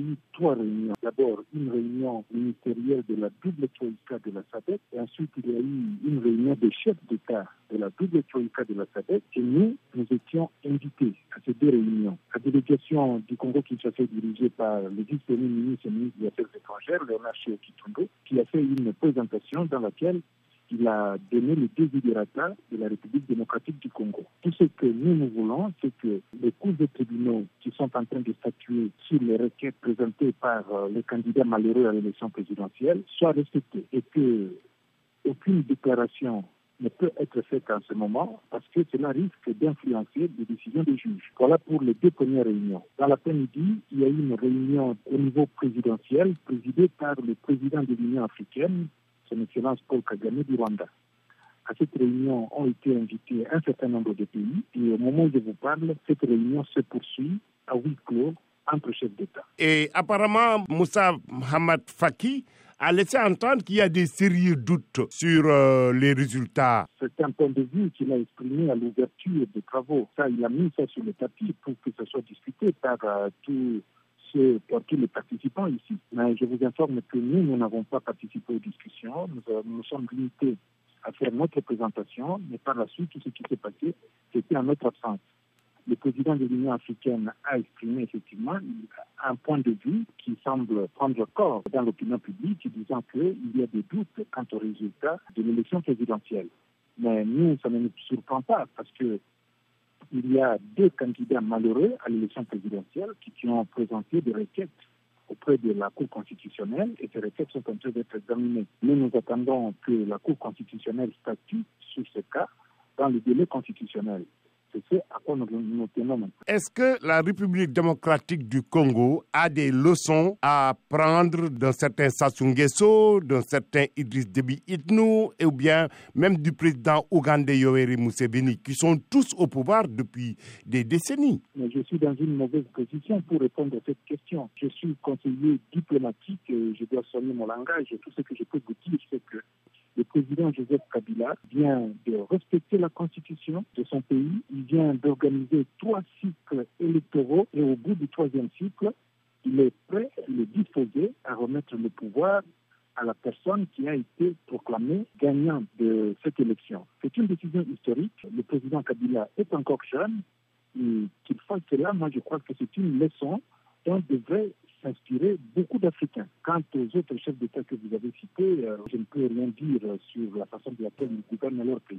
eu trois réunions. D'abord, une réunion ministérielle de la double troïka de la SADEC, et ensuite il y a eu une réunion des chefs d'État de la double troïka de la SADEC, et nous, nous étions invités à ces deux réunions. La délégation du Congo qui s'est dirigée par le vice-premier ministre et ministre des Affaires étrangères, Léonard Kitondo, qui a fait une présentation dans laquelle il a donné le désidérata de la République démocratique du Congo. Tout ce que nous, nous voulons, c'est que les cours de tribunaux sont en train de statuer sur les requêtes présentées par euh, les candidats malheureux à l'élection présidentielle soient respectés et que aucune déclaration ne peut être faite en ce moment parce que cela risque d'influencer les décisions des juges. Voilà pour les deux premières réunions. Dans l'après-midi, il y a eu une réunion au niveau présidentiel présidée par le président de l'Union africaine, son Excellence Paul Kagame du Rwanda. À cette réunion ont été invités un certain nombre de pays et au moment où je vous parle, cette réunion se poursuit à huis clos entre chefs d'État. Et apparemment, Moussa Mohamed Faki a laissé entendre qu'il y a des sérieux doutes sur euh, les résultats. C'est un point de vue qu'il a exprimé à l'ouverture des travaux. Ça, il a mis ça sur le tapis pour que ça soit discuté par euh, tous pour tous les participants ici. Mais je vous informe que nous, nous n'avons pas participé aux discussions. Nous, euh, nous sommes limités à faire notre présentation, mais par la suite, tout ce qui s'est passé, c'était en notre absence. Le président de l'Union africaine a exprimé effectivement un point de vue qui semble prendre corps dans l'opinion publique, disant qu'il y a des doutes quant aux résultats de l'élection présidentielle. Mais nous, ça ne nous surprend pas parce que il y a deux candidats malheureux à l'élection présidentielle qui, ont présenté des requêtes auprès de la Cour constitutionnelle et ces requêtes sont en train d'être examinées. Nous, nous attendons que la Cour constitutionnelle statue sur ce cas dans le délai constitutionnel. C'est ce à quoi nous nous tenons Est-ce que la République démocratique du Congo a des leçons à prendre d'un certain Sassou Nguesso, d'un certain Idriss Déby Itnou, ou bien même du président Ougandais Yoweri Museveni, qui sont tous au pouvoir depuis des décennies? Mais je suis dans une mauvaise position pour répondre à cette question. Je suis conseiller diplomatique, je dois soigner mon langage. Tout ce que je peux vous dire, c'est président Joseph Kabila vient de respecter la constitution de son pays. Il vient d'organiser trois cycles électoraux et au bout du troisième cycle, il est prêt, il est disposé à remettre le pouvoir à la personne qui a été proclamée gagnant de cette élection. C'est une décision historique. Le président Kabila est encore jeune qu'il fasse cela, moi je crois que c'est une leçon dont devrait s'inspirer beaucoup d'Africains. Quant aux autres chefs d'État que vous avez cités, euh, je ne peux rien dire sur la façon dont ils gouvernent leur pays.